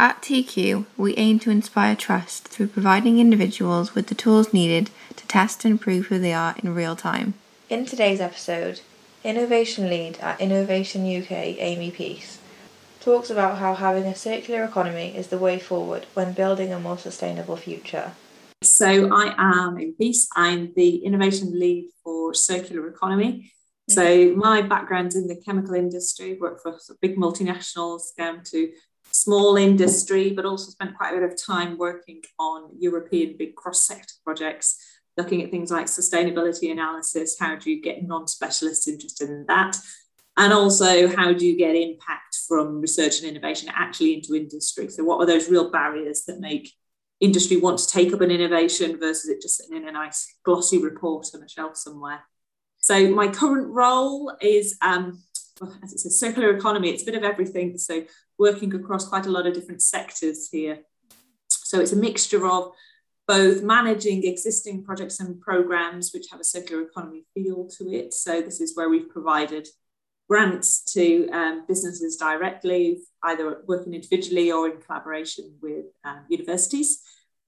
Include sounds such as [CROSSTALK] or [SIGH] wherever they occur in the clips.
At TQ, we aim to inspire trust through providing individuals with the tools needed to test and prove who they are in real time. In today's episode, Innovation Lead at Innovate UK, Amy Peace, talks about how having a circular economy is the way forward when building a more sustainable future. So, I am Amy Peace. I'm the Innovation Lead for Circular Economy. So, mm-hmm. my background's in the chemical industry, worked for big multinationals down to small industry, but also spent quite a bit of time working on European big cross sector projects, looking at things like sustainability analysis. How do you get non specialists interested in that? And also, how do you get impact from research and innovation actually into industry? So, what are those real barriers that make industry want to take up an innovation versus it just sitting in a nice glossy report on a shelf somewhere? So, my current role is um, as it's a circular economy, it's a bit of everything. So working across quite a lot of different sectors here. So it's a mixture of both managing existing projects and programs which have a circular economy feel to it. So this is where we've provided grants to um, businesses directly, either working individually or in collaboration with um, universities,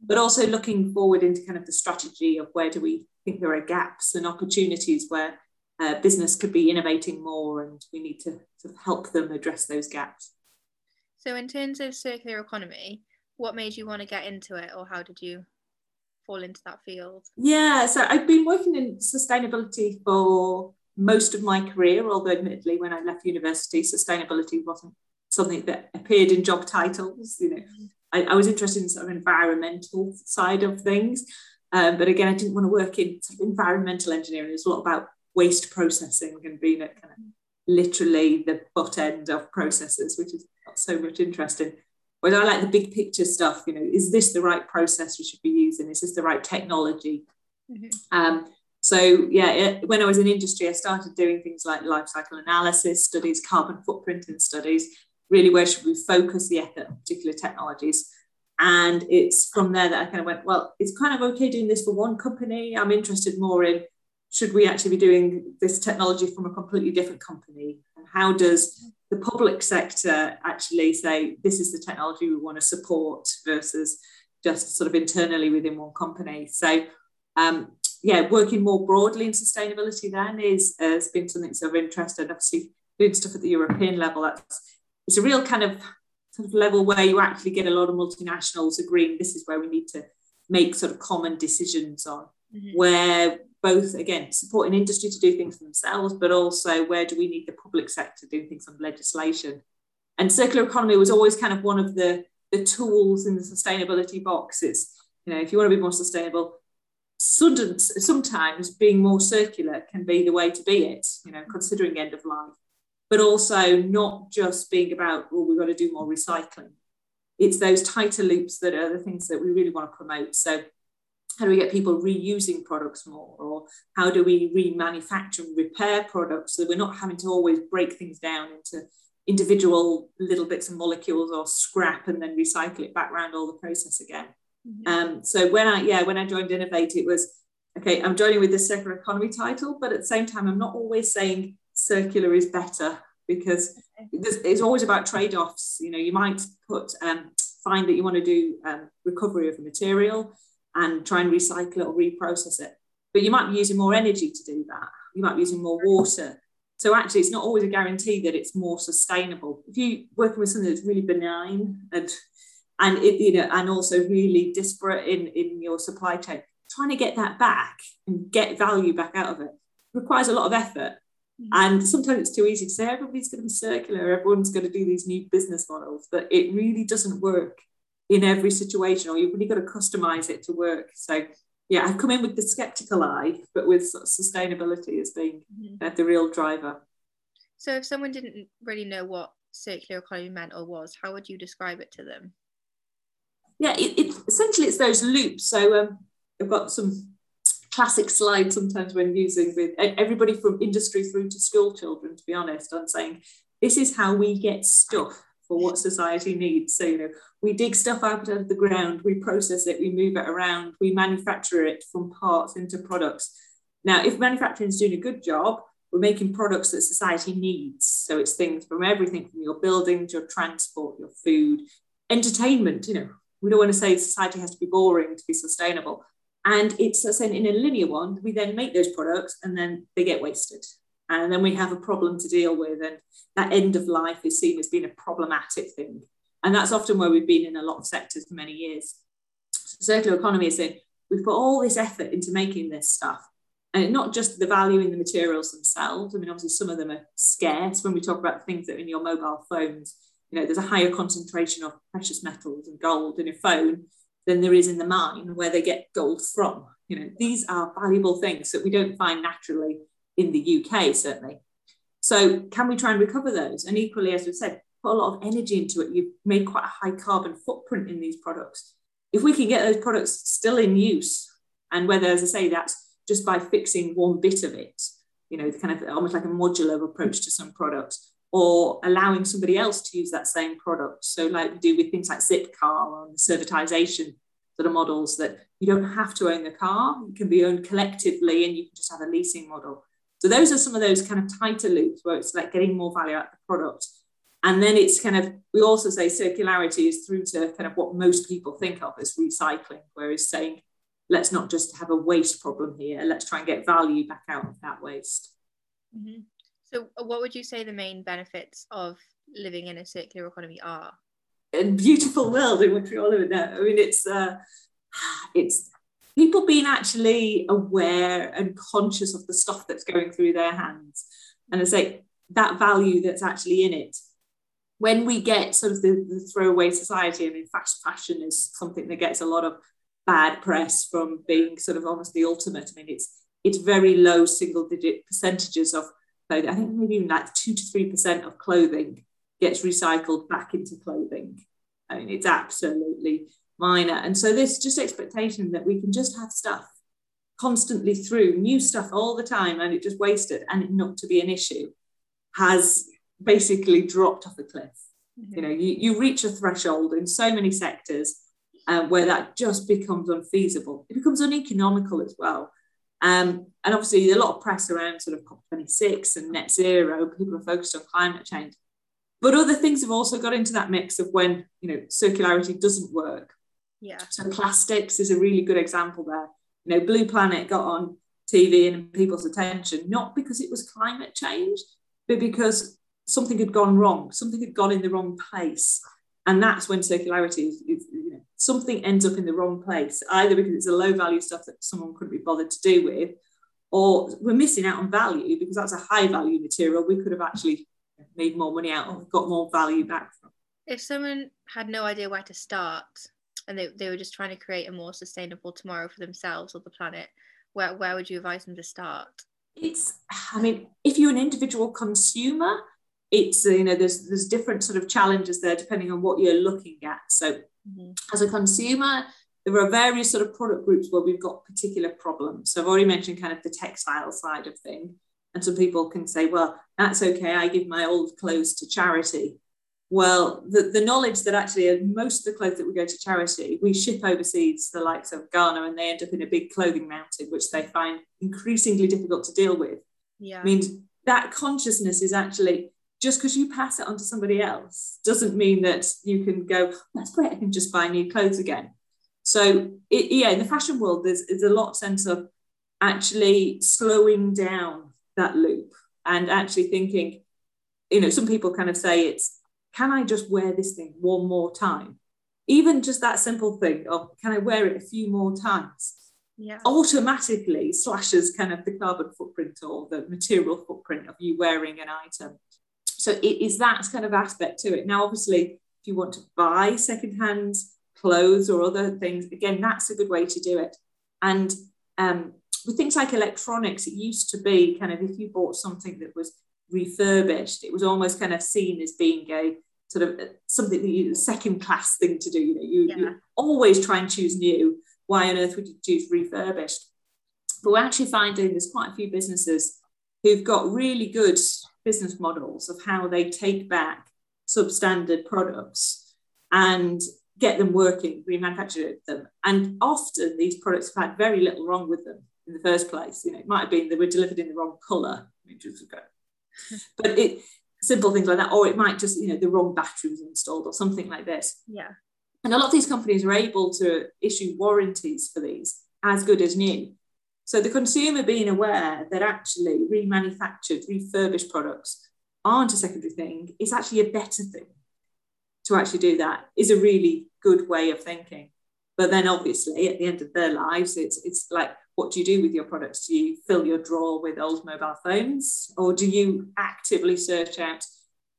but also looking forward into kind of the strategy of where do we think there are gaps and opportunities where uh, business could be innovating more and we need to sort of help them address those gaps. So, in terms of circular economy, what made you want to get into it, or how did you fall into that field? Yeah, so I've been working in sustainability for most of my career, although admittedly, when I left university, sustainability wasn't something that appeared in job titles. You know, mm-hmm. I, I was interested in sort of environmental side of things. Um, but again, I didn't want to work in sort of environmental engineering. It's a lot about waste processing and being at kind of literally the butt end of processes, which is not so much interesting. Whereas I like the big picture stuff, you know, is this the right process we should be using? Is this the right technology? Mm-hmm. Um, so yeah, it, when I was in industry, I started doing things like life cycle analysis studies, carbon footprinting studies. Really, where should we focus the effort on particular technologies? And it's from there that I kind of went, well, it's kind of okay doing this for one company. I'm interested more in should we actually be doing this technology from a completely different company? And how does the public sector actually say this is the technology we want to support versus just sort of internally within one company? So, um, yeah, working more broadly in sustainability then is has been something that's of interest, and obviously doing stuff at the European level. That's it's a real kind of sort of level where you actually get a lot of multinationals agreeing this is where we need to make sort of common decisions on mm-hmm. where both again supporting industry to do things for themselves, but also where do we need the public sector doing things on legislation? And circular economy was always kind of one of the, the tools in the sustainability box. You know, if you want to be more sustainable, sometimes being more circular can be the way to be it, you know, considering end of life, but also not just being about, well, we've got to do more recycling. It's those tighter loops that are the things that we really want to promote. So how do we get people reusing products more? Or how do we remanufacture and repair products so we're not having to always break things down into individual little bits and molecules or scrap and then recycle it back around all the process again? Mm-hmm. um, so when i yeah when i joined innovate it was okay i'm joining with the circular economy title but at the same time i'm not always saying circular is better because it's always about trade-offs. You know you might put um, find that you want to do um, recovery of a material and try and recycle it or reprocess it. But you might be using more energy to do that. You might be using more water. So actually, it's not always a guarantee that it's more sustainable. If you're working with something that's really benign and and it, you know and also really disparate in in your supply chain, trying to get that back and get value back out of it requires a lot of effort. Mm-hmm. And sometimes it's too easy to say everybody's going to be circular, everyone's going to do these new business models, but it really doesn't work in every situation, or you've really got to customize it to work. So yeah, I've come in with the skeptical eye, but with sort of sustainability as being mm-hmm. uh, the real driver. So if someone didn't really know what circular economy meant or was, how would you describe it to them? Yeah, it, it essentially it's those loops. So um, I've got some classic slides sometimes when using with everybody from industry through to school children. To be honest, I'm saying this is how we get stuff for what society needs. So, you know, we dig stuff out of the ground, we process it, we move it around, we manufacture it from parts into products. Now, if manufacturing is doing a good job, we're making products that society needs. So it's things from everything from your buildings, your transport, your food, entertainment, you know, we don't want to say society has to be boring to be sustainable. And it's in a linear one, we then make those products and then they get wasted. And then we have a problem to deal with. And that end of life is seen as being a problematic thing. And that's often where we've been in a lot of sectors for many years. Circular economy is saying we've put all this effort into making this stuff. And not just the value in the materials themselves. I mean, obviously, some of them are scarce when we talk about things that are in your mobile phones. You know, there's a higher concentration of precious metals and gold in a phone than there is in the mine where they get gold from. You know, these are valuable things that we don't find naturally in the UK, certainly. So, can we try and recover those? And equally, as we've said, put a lot of energy into it. You've made quite a high carbon footprint in these products. If we can get those products still in use, and whether, as I say, that's just by fixing one bit of it, you know, kind of almost like a modular approach to some products, or allowing somebody else to use that same product. So, like we do with things like Zipcar and servitization sort of models, that you don't have to own the car, it can be owned collectively, and you can just have a leasing model. So, those are some of those kind of tighter loops where it's like getting more value out of the product. And then it's kind of, we also say circularity is through to kind of what most people think of as recycling, whereas saying, let's not just have a waste problem here, let's try and get value back out of that waste. Mm-hmm. So, uh, what would you say the main benefits of living in a circular economy are? A beautiful world in which we all live now. I mean, it's uh, [SIGHS] it's people being actually aware and conscious of the stuff that's going through their hands, and I say that value that's actually in it. When we get sort of the, the throwaway society, I mean, fast fashion is something that gets a lot of bad press from being sort of almost the ultimate. I mean, it's it's very low single digit percentages of clothing. I think maybe even like two to three percent of clothing gets recycled back into clothing. I mean, it's absolutely minor. And so this just expectation that we can just have stuff constantly through new stuff all the time and it just wasted and it not to be an issue has basically dropped off a cliff. Mm-hmm. You know, you, you reach a threshold in so many sectors uh, where that just becomes unfeasible. It becomes uneconomical as well. Um, and obviously, a lot of press around sort of COP26 and net zero. People are focused on climate change, but other things have also got into that mix of when you know circularity doesn't work. Yeah. So plastics is a really good example there. You know, Blue Planet got on TV and people's attention not because it was climate change, but because something had gone wrong, something had gone in the wrong place. And that's when circularity is, is you know, something ends up in the wrong place, either because it's a low value stuff that someone couldn't be bothered to do with, or we're missing out on value because that's a high value material we could have actually made more money out of, got more value back from. If someone had no idea where to start and they, they were just trying to create a more sustainable tomorrow for themselves or the planet, where, where would you advise them to start? It's, I mean, if you're an individual consumer, it's you know there's there's different sort of challenges there depending on what you're looking at. So mm-hmm. as a consumer there are various sort of product groups where we've got particular problems. So i've already mentioned kind of the textile side of thing. And some people can say well that's okay. I give my old clothes to charity well the, the knowledge that actually uh, most of the clothes that we go to charity we ship overseas to the likes of ghana and they end up in a big clothing mountain which they find increasingly difficult to deal with yeah I mean, that consciousness is actually just because you pass it on to somebody else doesn't mean that you can go, that's great, I can just buy new clothes again. So, it, yeah, in the fashion world, there's, there's a lot of sense of actually slowing down that loop and actually thinking, you know, some people kind of say it's, can I just wear this thing one more time? Even just that simple thing of, can I wear it a few more times? Yeah. automatically slashes kind of the carbon footprint or the material footprint of you wearing an item. So it is that kind of aspect to it. Now, obviously, if you want to buy secondhand clothes or other things, again, that's a good way to do it. And um, with things like electronics, it used to be kind of if you bought something that was refurbished, it was almost kind of seen as being a sort of something that you second class thing to do. You know, you, yeah. you always try and choose new. Why on earth would you choose refurbished? But we're actually finding there's quite a few businesses who've got really good business models of how they take back substandard products and get them working, remanufacture them. And often these products have had very little wrong with them in the first place. You know, it might have been they were delivered in the wrong colour, [LAUGHS] but it simple things like that, or it might just, you know, the wrong battery was installed or something like this. Yeah. And a lot of these companies are able to issue warranties for these as good as new. So the consumer being aware that actually remanufactured, refurbished products aren't a secondary thing is actually a better thing to actually do that is a really good way of thinking. But then obviously at the end of their lives, it's it's like what do you do with your products? Do you fill your drawer with old mobile phones? Or do you actively search out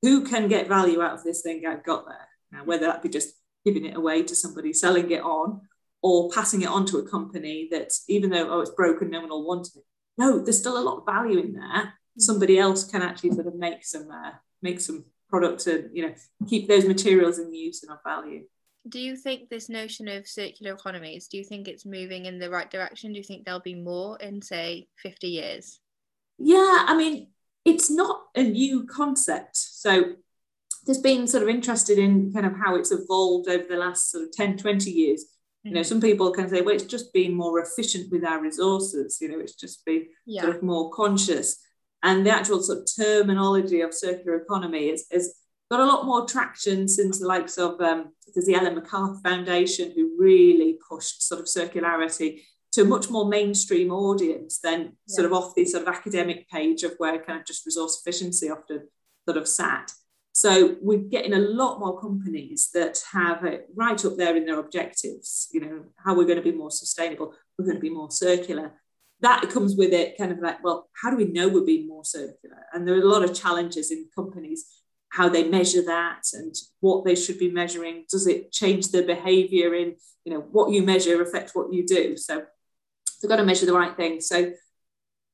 who can get value out of this thing I've got there? Now, whether that be just giving it away to somebody, selling it on, or passing it on to a company that even though oh it's broken, no one will want it. No, there's still a lot of value in there. Somebody else can actually sort of make some uh, make some products and you know keep those materials in use and of value. Do you think this notion of circular economies, do you think it's moving in the right direction? Do you think there'll be more in say 50 years? Yeah, I mean, it's not a new concept. So there's been sort of interested in kind of how it's evolved over the last sort of 10, 20 years. You know, mm-hmm. some people can say, well, it's just been more efficient with our resources, you know, it's just been yeah. sort of more conscious. And the actual sort of terminology of circular economy is, is got a lot more traction since the likes of um, there's the Ellen MacArthur Foundation who really pushed sort of circularity to a much more mainstream audience than yeah. sort of off the sort of academic page of where kind of just resource efficiency often sort of sat. So we're getting a lot more companies that have it right up there in their objectives, you know, how we're going to be more sustainable, we're going to be more circular. That comes with it kind of like, well, how do we know we're being more circular? And there are a lot of challenges in companies, how they measure that and what they should be measuring. Does it change their behavior in, you know, what you measure affects what you do? So they've got to measure the right thing. So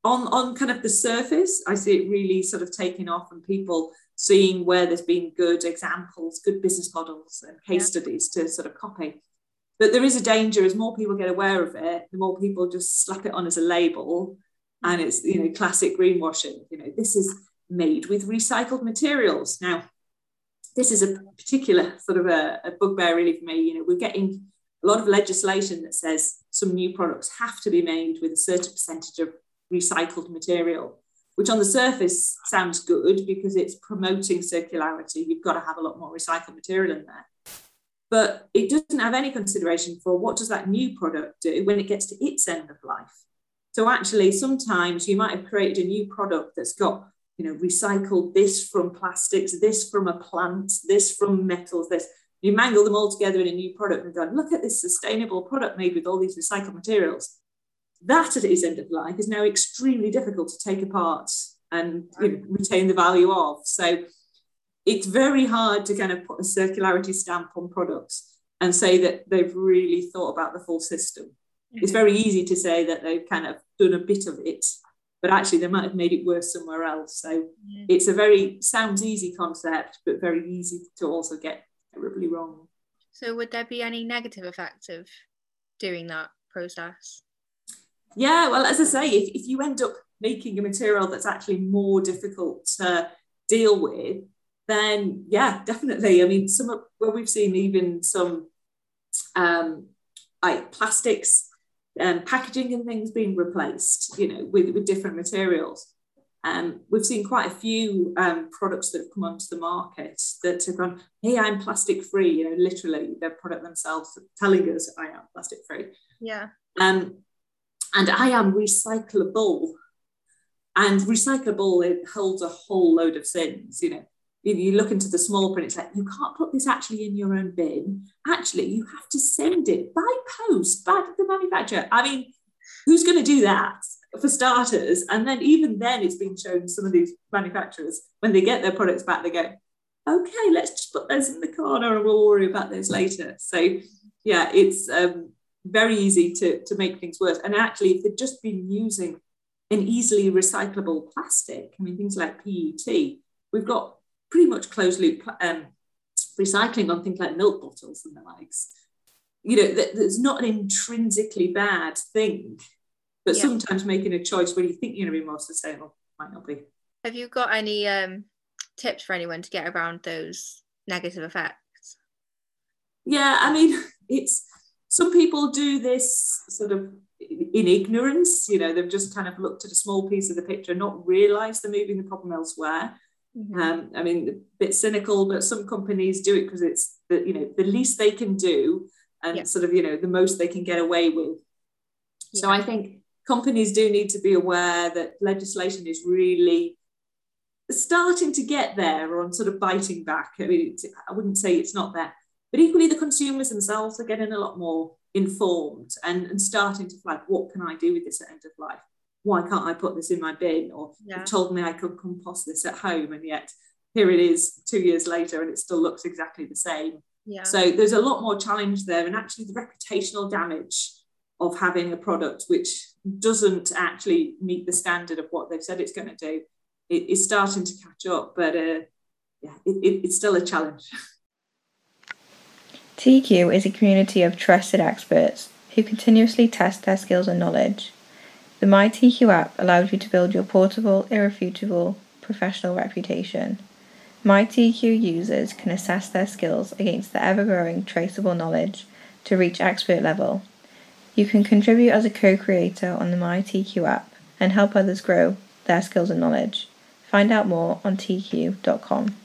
on, on kind of the surface, I see it really sort of taking off and people seeing where there's been good examples, good business models and case yeah. studies to sort of copy. But there is a danger as more people get aware of it, the more people just slap it on as a label and mm. it's, you know, classic greenwashing. You know, this is made with recycled materials. Now, this is a particular sort of a, a bugbear really for me. You know, we're getting a lot of legislation that says some new products have to be made with a certain percentage of recycled material which on the surface sounds good because it's promoting circularity. You've got to have a lot more recycled material in there. But it doesn't have any consideration for what does that new product do when it gets to its end of life. So actually, sometimes you might have created a new product that's got, you know, recycled this from plastics, this from a plant, this from metals, this. You mangle them all together in a new product and go, look at this sustainable product made with all these recycled materials that at its end of life is now extremely difficult to take apart and you know, retain the value of. So it's very hard to kind of put a circularity stamp on products and say that they've really thought about the full system. Mm-hmm. It's very easy to say that they've kind of done a bit of it, but actually they might have made it worse somewhere else. So mm-hmm. it's a very sounds easy concept, but very easy to also get terribly wrong. So would there be any negative effects of doing that process? Yeah, well, as I say, if, if you end up making a material that's actually more difficult to deal with, then yeah, definitely. I mean, some of where we've seen even some um, like plastics um, packaging and things being replaced, you know, with, with different materials. Um, we've seen quite a few um, products that have come onto the market that have gone, hey, I'm plastic free, you know, literally their product themselves telling us I am plastic free. Yeah. Um, and I am recyclable. And recyclable, it holds a whole load of sins, you know. You look into the small print, it's like, you can't put this actually in your own bin. Actually, you have to send it by post back to the manufacturer. I mean, who's going to do that for starters? And then, even then, it's been shown some of these manufacturers, when they get their products back, they go, okay, let's just put those in the corner and we'll worry about those later. So, yeah, it's um, very easy to, to make things worse. And actually, if they'd just been using an easily recyclable plastic, I mean, things like PET, we've got pretty much closed loop um, recycling on things like milk bottles and the likes. You know, th- there's not an intrinsically bad thing, but yeah. sometimes making a choice where you think you're going to be more sustainable might not be. Have you got any um, tips for anyone to get around those negative effects? Yeah, I mean, [LAUGHS] it's some people do this sort of in ignorance. You know, they've just kind of looked at a small piece of the picture, not realised they're moving the problem elsewhere. Mm-hmm. Um, I mean, a bit cynical, but some companies do it because it's the you know the least they can do and yeah. sort of you know the most they can get away with. Yeah. So I think companies do need to be aware that legislation is really starting to get there on sort of biting back. I mean, I wouldn't say it's not there, but equally the consumers themselves are getting a lot more informed and, and starting to flag what can I do with this at end of life? Why can't I put this in my bin? Or yeah. told me I could compost this at home, and yet here it is two years later and it still looks exactly the same. Yeah. So there's a lot more challenge there, and actually the reputational damage of having a product which doesn't actually meet the standard of what they've said it's going to do it is starting to catch up, but uh, yeah, it, it, it's still a challenge. [LAUGHS] TQ is a community of trusted experts who continuously test their skills and knowledge. The MyTQ app allows you to build your portable, irrefutable professional reputation. MyTQ users can assess their skills against the ever growing traceable knowledge to reach expert level. You can contribute as a co creator on the MyTQ app and help others grow their skills and knowledge. Find out more on tq.com.